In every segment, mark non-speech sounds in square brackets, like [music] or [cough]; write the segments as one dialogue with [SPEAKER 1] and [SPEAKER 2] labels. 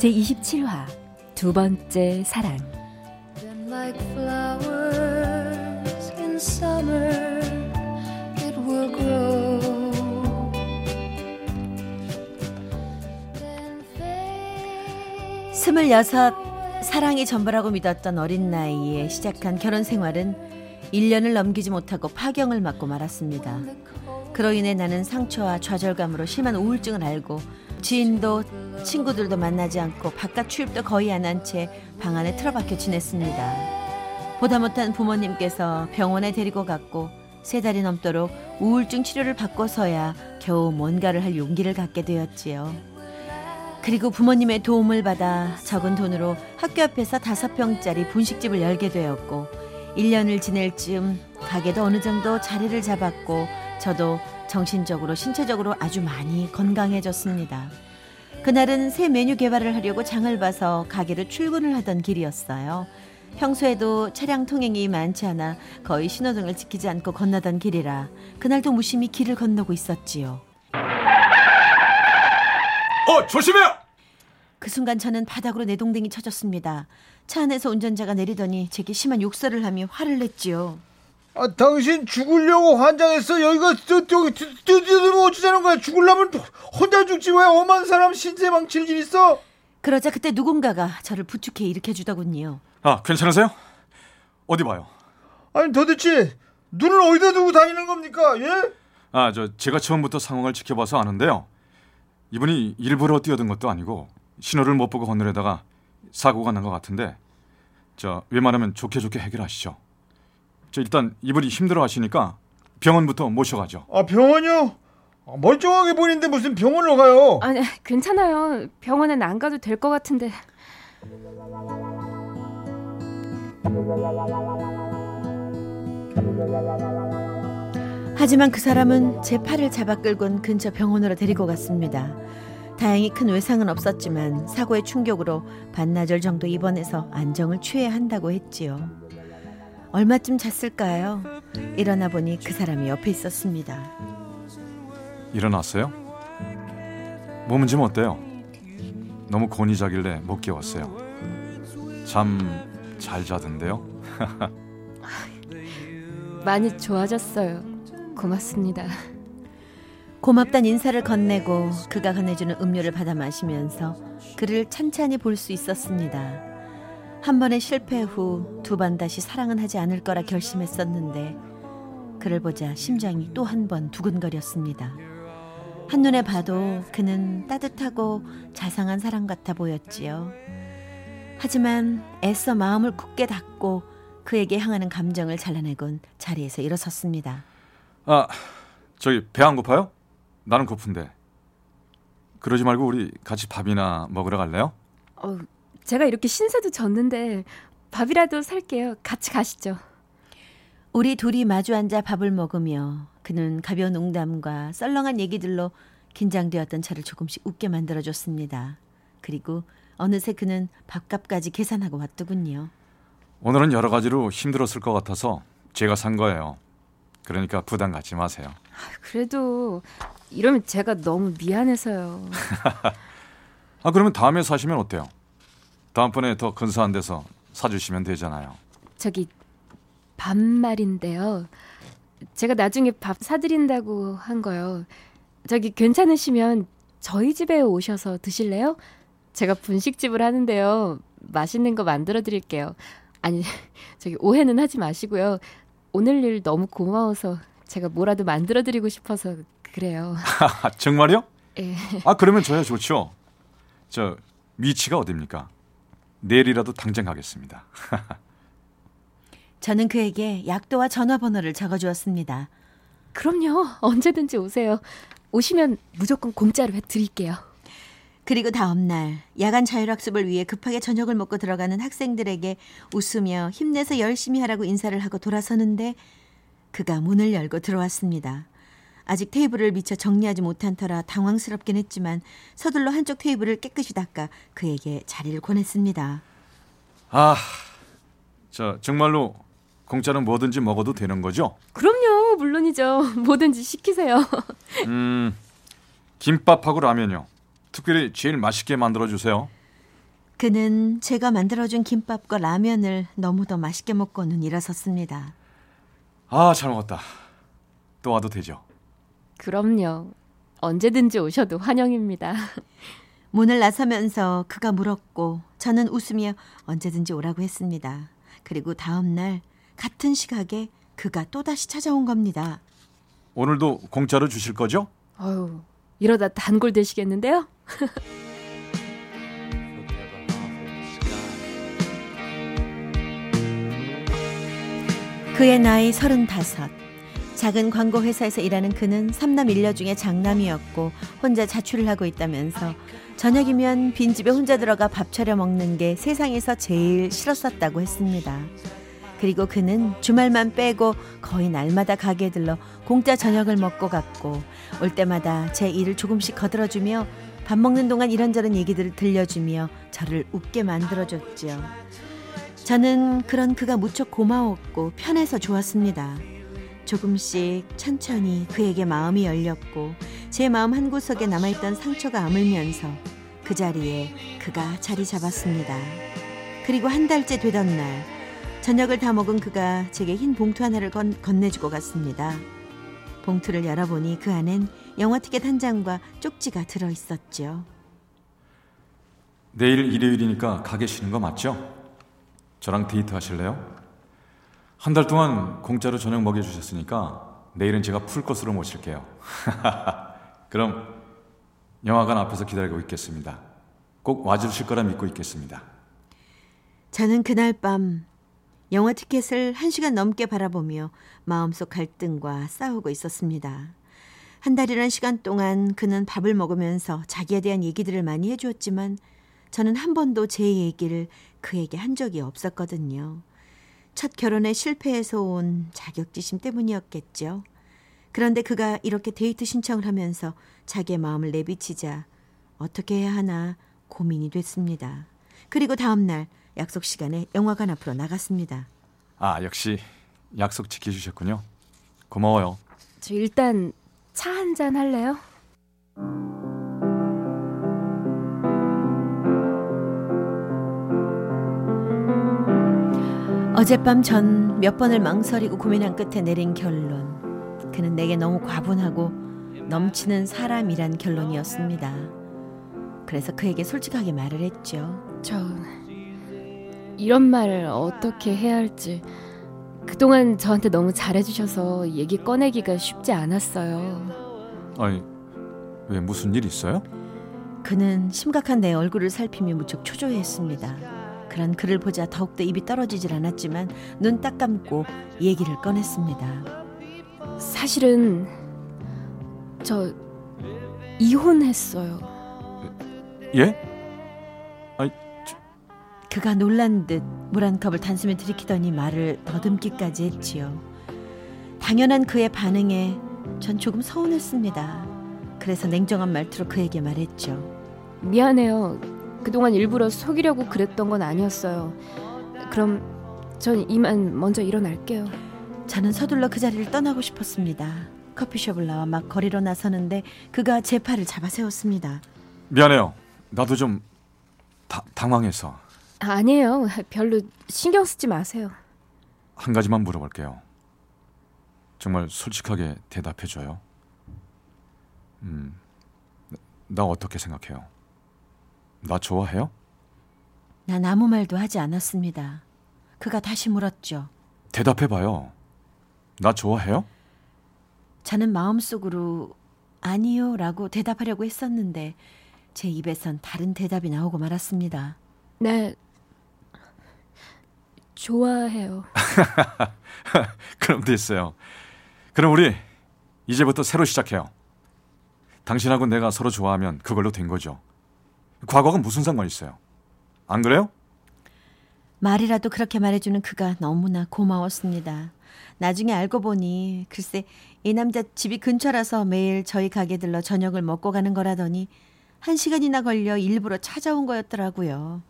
[SPEAKER 1] 제27화 두 번째 사랑 스물여섯 사랑이 전부라고 믿었던 어린 나이에 시작한 결혼 생활은 1년을 넘기지 못하고 파경을 맞고 말았습니다. 그로 인해 나는 상처와 좌절감으로 심한 우울증을 알고 지인도 친구들도 만나지 않고 바깥 출입도 거의 안 한 채 방 안에 틀어박혀 지냈습니다. 보다 못한 부모님께서 병원에 데리고 갔고 세 달이 넘도록 우울증 치료를 받고서야 겨우 뭔가를 할 용기를 갖게 되었지요. 그리고 부모님의 도움을 받아 적은 돈으로 학교 앞에서 다섯 평짜리 분식집을 열게 되었고 1년을 지낼 즈음 가게도 어느 정도 자리를 잡았고 저도 정신적으로 신체적으로 아주 많이 건강해졌습니다. 그날은 새 메뉴 개발을 하려고 장을 봐서 가게를 출근을 하던 길이었어요. 평소에도 차량 통행이 많지 않아 거의 신호등을 지키지 않고 건너던 길이라 그날도 무심히 길을 건너고 있었지요.
[SPEAKER 2] 어, 조심해요!
[SPEAKER 1] 그 순간 저는 바닥으로 내 동댕이 쳐졌습니다. 차 안에서 운전자가 내리더니 제게 심한 욕설을 하며 화를 냈지요.
[SPEAKER 3] 아, 당신 죽으려고 환장했어. 여기가 저, 저기 뛰어들면 어쩌자는 거야. 죽으려면 혼자 죽지 왜 엄한 사람 신세 망칠 일 있어?
[SPEAKER 1] 그러자 그때 누군가가 저를 부축해 일으켜 주더군요.
[SPEAKER 2] 아, 괜찮으세요? 어디 봐요?
[SPEAKER 3] 아니 도대체 눈을 어디다 두고 다니는 겁니까? 예?
[SPEAKER 2] 아, 저 제가 처음부터 상황을 지켜봐서 아는데요. 이분이 일부러 뛰어든 것도 아니고 신호를 못 보고 건너려다가 사고가 난 것 같은데 저 웬만하면 좋게 좋게 해결하시죠. 저 일단 이분이 힘들어 하시니까 병원부터 모셔가죠.
[SPEAKER 3] 아 병원요? 아, 멀쩡하게 보이는데 무슨 병원을 가요?
[SPEAKER 4] 아니 괜찮아요. 병원엔 안 가도 될 것 같은데.
[SPEAKER 1] 하지만 그 사람은 제 팔을 잡아 끌곤 근처 병원으로 데리고 갔습니다. 다행히 큰 외상은 없었지만 사고의 충격으로 반나절 정도 입원해서 안정을 취해야 한다고 했지요. 얼마쯤 잤을까요? 일어나 보니 그 사람이 옆에 있었습니다.
[SPEAKER 2] 일어났어요? 몸은 좀 어때요? 너무 곤히 자길래 못 깨웠어요. 잠 잘 자던데요? [laughs]
[SPEAKER 4] 많이 좋아졌어요. 고맙습니다.
[SPEAKER 1] 고맙단 인사를 건네고 그가 건네주는 음료를 받아 마시면서 그를 찬찬히 볼 수 있었습니다. 한 번의 실패 후 두 번 다시 사랑은 하지 않을 거라 결심했었는데 그를 보자 심장이 또 한 번 두근거렸습니다. 한눈에 봐도 그는 따뜻하고 자상한 사람 같아 보였지요. 하지만 애써 마음을 굳게 닫고 그에게 향하는 감정을 잘라내곤 자리에서 일어섰습니다.
[SPEAKER 2] 아, 저기 배 안 고파요? 나는 고픈데. 그러지 말고 우리 같이 밥이나 먹으러 갈래요?
[SPEAKER 4] 어, 제가 이렇게 신세도 졌는데 밥이라도 살게요. 같이 가시죠.
[SPEAKER 1] 우리 둘이 마주 앉아 밥을 먹으며 그는 가벼운 농담과 썰렁한 얘기들로 긴장되었던 저를 조금씩 웃게 만들어줬습니다. 그리고 어느새 그는 밥값까지 계산하고 왔더군요.
[SPEAKER 2] 오늘은 여러 가지로 힘들었을 것 같아서 제가 산 거예요. 그러니까 부담 갖지 마세요.
[SPEAKER 4] 그래도 이러면 제가 너무 미안해서요. [laughs]
[SPEAKER 2] 아 그러면 다음에 사시면 어때요? 다음번에 더 근사한 데서 사주시면 되잖아요.
[SPEAKER 4] 저기 밥 말인데요. 제가 나중에 밥 사드린다고 한 거요. 저기 괜찮으시면 저희 집에 오셔서 드실래요? 제가 분식집을 하는데요. 맛있는 거 만들어 드릴게요. 아니, [laughs] 저기 오해는 하지 마시고요. 오늘 일 너무 고마워서 제가 뭐라도 만들어 드리고 싶어서 그래요. [laughs]
[SPEAKER 2] 정말요?
[SPEAKER 4] 예.
[SPEAKER 2] 아, 그러면 저야 좋죠. 저 위치가 어딥니까? 내일이라도 당장 가겠습니다. [laughs]
[SPEAKER 1] 저는 그에게 약도와 전화번호를 적어주었습니다.
[SPEAKER 4] 그럼요. 언제든지 오세요. 오시면 무조건 공짜로 해드릴게요.
[SPEAKER 1] 그리고 다음 날 야간 자율학습을 위해 급하게 저녁을 먹고 들어가는 학생들에게 웃으며 힘내서 열심히 하라고 인사를 하고 돌아서는데 그가 문을 열고 들어왔습니다. 아직 테이블을 미처 정리하지 못한 터라 당황스럽긴 했지만 서둘러 한쪽 테이블을 깨끗이 닦아 그에게 자리를 권했습니다.
[SPEAKER 2] 아, 자 정말로 공짜는 뭐든지 먹어도 되는 거죠?
[SPEAKER 4] 그럼요, 물론이죠. [laughs] 뭐든지 시키세요. [laughs]
[SPEAKER 2] 음, 김밥하고 라면요. 특별히 제일 맛있게 만들어 주세요.
[SPEAKER 1] 그는 제가 만들어준 김밥과 라면을 너무도 맛있게 먹고는 일어섰습니다.
[SPEAKER 2] 아, 잘 먹었다. 또 와도 되죠?
[SPEAKER 4] 그럼요. 언제든지 오셔도 환영입니다. [laughs]
[SPEAKER 1] 문을 나서면서 그가 물었고 저는 웃으며 언제든지 오라고 했습니다. 그리고 다음 날 같은 시각에 그가 또다시 찾아온 겁니다.
[SPEAKER 2] 오늘도 공짜로 주실 거죠?
[SPEAKER 4] 어휴, 이러다 단골 되시겠는데요?
[SPEAKER 1] 그의 나이 서른다섯. 작은 광고 회사에서 일하는 그는 삼남 일녀 중에 장남이었고 혼자 자취를 하고 있다면서 저녁이면 빈집에 혼자 들어가 밥 차려 먹는 게 세상에서 제일 싫었었다고 했습니다. 그리고 그는 주말만 빼고 거의 날마다 가게에 들러 공짜 저녁을 먹고 갔고 올 때마다 제 일을 조금씩 거들어주며 밥 먹는 동안 이런저런 얘기들을 들려주며 저를 웃게 만들어줬죠. 저는 그런 그가 무척 고마웠고 편해서 좋았습니다. 조금씩 천천히 그에게 마음이 열렸고 제 마음 한 구석에 남아있던 상처가 아물면서 그 자리에 그가 자리 잡았습니다. 그리고 한 달째 되던 날 저녁을 다 먹은 그가 제게 흰 봉투 하나를 건, 건네주고 갔습니다. 봉투를 열어보니 그 안엔 영화 티켓 한 장과 쪽지가 들어 있었죠.
[SPEAKER 2] 내일 일요일이니까 가게 쉬는 거 맞죠? 저랑 데이트 하실래요? 한 달 동안 공짜로 저녁 먹여주셨으니까 내일은 제가 풀코스로 모실게요. [laughs] 그럼 영화관 앞에서 기다리고 있겠습니다. 꼭 와주실 거라 믿고 있겠습니다.
[SPEAKER 1] 저는 그날 밤 영화 티켓을 한 시간 넘게 바라보며 마음속 갈등과 싸우고 있었습니다. 한 달이란 시간 동안 그는 밥을 먹으면서 자기에 대한 얘기들을 많이 해주었지만 저는 한 번도 제 얘기를 그에게 한 적이 없었거든요. 첫 결혼에 실패해서 온 자격지심 때문이었겠죠. 그런데 그가 이렇게 데이트 신청을 하면서 자기의 마음을 내비치자 어떻게 해야 하나 고민이 됐습니다. 그리고 다음 날 약속 시간에 영화관 앞으로 나갔습니다.
[SPEAKER 2] 아, 역시 약속 지켜주셨군요. 고마워요.
[SPEAKER 4] 저 일단 차 한 잔 할래요?
[SPEAKER 1] 어젯밤 전 몇 번을 망설이고 고민한 끝에 내린 결론. 그는 내게 너무 과분하고 넘치는 사람이란 결론이었습니다. 그래서 그에게 솔직하게 말을 했죠.
[SPEAKER 4] 저 이런 말을 어떻게 해야 할지 그동안 저한테 너무 잘해주셔서 얘기 꺼내기가 쉽지 않았어요.
[SPEAKER 2] 아니, 왜 무슨 일 있어요?
[SPEAKER 1] 그는 심각한 내 얼굴을 살피며 무척 초조해했습니다. 그런 그를 보자 더욱더 입이 떨어지질 않았지만 눈 딱 감고 얘기를 꺼냈습니다.
[SPEAKER 4] 사실은 저 이혼했어요.
[SPEAKER 2] 예?
[SPEAKER 1] 그가 놀란 듯 물 한 컵을 단숨에 들이키더니 말을 더듬기까지 했지요. 당연한 그의 반응에 전 조금 서운했습니다. 그래서 냉정한 말투로 그에게 말했죠.
[SPEAKER 4] 미안해요. 그동안 일부러 속이려고 그랬던 건 아니었어요. 그럼 전 이만 먼저 일어날게요.
[SPEAKER 1] 저는 서둘러 그 자리를 떠나고 싶었습니다. 커피숍을 나와 막 거리로 나서는데 그가 제 팔을 잡아 세웠습니다.
[SPEAKER 2] 미안해요. 나도 좀 다, 당황해서
[SPEAKER 4] 아, 아니에요. 별로 신경 쓰지 마세요.
[SPEAKER 2] 한 가지만 물어볼게요. 정말 솔직하게 대답해줘요. 음, 나 어떻게 생각해요? 나 좋아해요?
[SPEAKER 1] 난 아무 말도 하지 않았습니다. 그가 다시 물었죠.
[SPEAKER 2] 대답해봐요. 나 좋아해요?
[SPEAKER 1] 저는 마음속으로 아니요 라고 대답하려고 했었는데 제 입에선 다른 대답이 나오고 말았습니다.
[SPEAKER 4] 네. 좋아해요. [laughs]
[SPEAKER 2] 그럼 됐어요. 그럼 우리 이제부터 새로 시작해요. 당신하고 내가 서로 좋아하면 그걸로 된 거죠. 과거가 무슨 상관 있어요? 안 그래요?
[SPEAKER 1] 말이라도 그렇게 말해주는 그가 너무나 고마웠습니다. 나중에 알고 보니 글쎄 이 남자 집이 근처라서 매일 저희 가게 들러 저녁을 먹고 가는 거라더니 한 시간이나 걸려 일부러 찾아온 거였더라고요.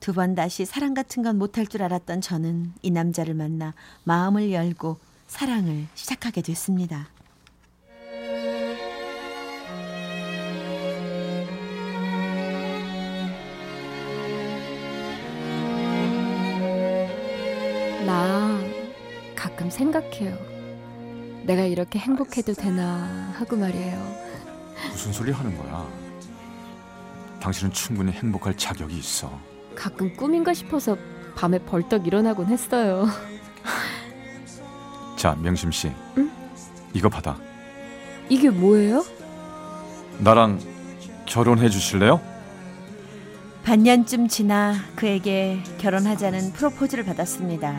[SPEAKER 1] 두 번 다시 사랑 같은 건 못할 줄 알았던 저는 이 남자를 만나 마음을 열고 사랑을 시작하게 됐습니다.
[SPEAKER 4] 생각해요. 내가 이렇게 행복해도 되나 하고 말이에요.
[SPEAKER 2] 무슨 소리 하는 거야? 당신은 충분히 행복할 자격이 있어.
[SPEAKER 4] 가끔 꿈인가 싶어서 밤에 벌떡 일어나곤 했어요.
[SPEAKER 2] 자, 명심 씨.
[SPEAKER 4] 응?
[SPEAKER 2] 이거 받아.
[SPEAKER 4] 이게 뭐예요?
[SPEAKER 2] 나랑 결혼해 주실래요?
[SPEAKER 1] 반년쯤 지나 그에게 결혼하자는 프로포즈를 받았습니다.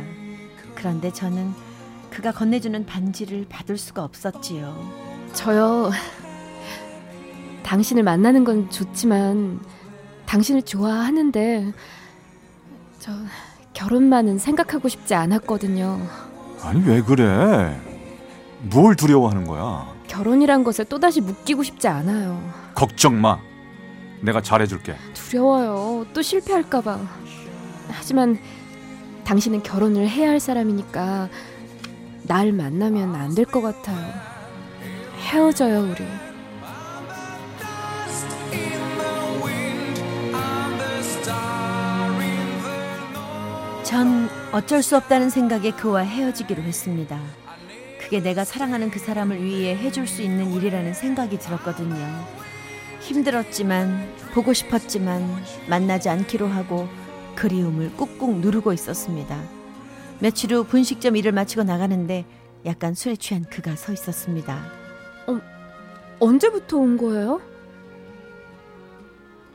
[SPEAKER 1] 그런데 저는 그가 건네주는 반지를 받을 수가 없었지요.
[SPEAKER 4] 저요. 당신을 만나는 건 좋지만 당신을 좋아하는데 저 결혼만은 생각하고 싶지 않았거든요.
[SPEAKER 2] 아니 왜 그래? 뭘 두려워하는 거야?
[SPEAKER 4] 결혼이란 것에 또다시 묶이고 싶지 않아요.
[SPEAKER 2] 걱정 마. 내가 잘해줄게.
[SPEAKER 4] 두려워요. 또 실패할까봐. 하지만 당신은 결혼을 해야 할 사람이니까 날 만나면 안 될 것 같아요. 헤어져요, 우리.
[SPEAKER 1] 전 어쩔 수 없다는 생각에 그와 헤어지기로 했습니다. 그게 내가 사랑하는 그 사람을 위해 해줄 수 있는 일이라는 생각이 들었거든요. 힘들었지만 보고 싶었지만 만나지 않기로 하고 그리움을 꾹꾹 누르고 있었습니다. 며칠 후 분식점 일을 마치고 나가는데 약간 술에 취한 그가 서 있었습니다.
[SPEAKER 4] 언제부터 온 거예요?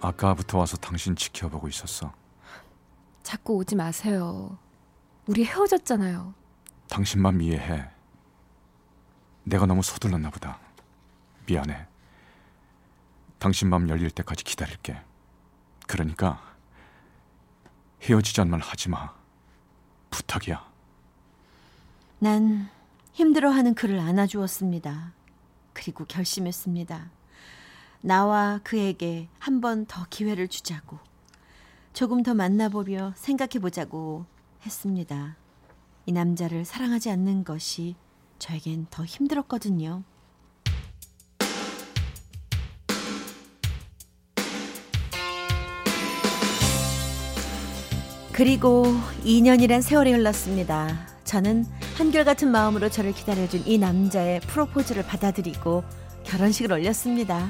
[SPEAKER 2] 아까부터 와서 당신 지켜보고 있었어.
[SPEAKER 4] 자꾸 오지 마세요. 우리 헤어졌잖아요.
[SPEAKER 2] 당신만 이해해. 내가 너무 서둘렀나 보다. 미안해. 당신 마음 열릴 때까지 기다릴게. 그러니까 헤어지자는 말 하지 마. 부탁이야.
[SPEAKER 1] 난 힘들어하는 그를 안아주었습니다. 그리고 결심했습니다. 나와 그에게 한 번 더 기회를 주자고. 조금 더 만나보려 생각해보자고 했습니다. 이 남자를 사랑하지 않는 것이 저에겐 더 힘들었거든요. 그리고 2년이란 세월이 흘렀습니다. 저는 한결같은 마음으로 저를 기다려준 이 남자의 프로포즈를 받아들이고 결혼식을 올렸습니다.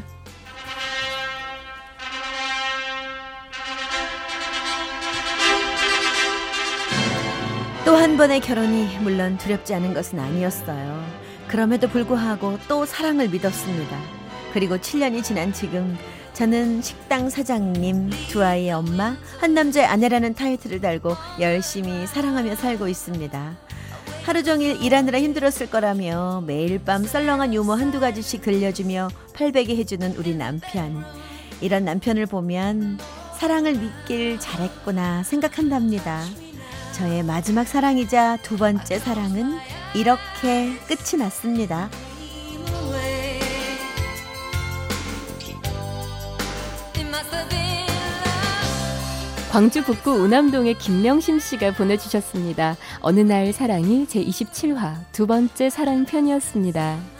[SPEAKER 1] 또 한 번의 결혼이 물론 두렵지 않은 것은 아니었어요. 그럼에도 불구하고 또 사랑을 믿었습니다. 그리고 7년이 지난 지금 저는 식당 사장님, 두 아이의 엄마, 한 남자의 아내라는 타이틀을 달고 열심히 사랑하며 살고 있습니다. 하루 종일 일하느라 힘들었을 거라며 매일 밤 썰렁한 유머 한두 가지씩 들려주며 팔베개 해주는 우리 남편. 이런 남편을 보면 사랑을 믿길 잘했구나 생각한답니다. 저의 마지막 사랑이자 두 번째 사랑은 이렇게 끝이 났습니다.
[SPEAKER 4] 광주 북구 우남동의 김명심 씨가 보내주셨습니다. 어느 날 사랑이 제27화 두 번째 사랑 편이었습니다.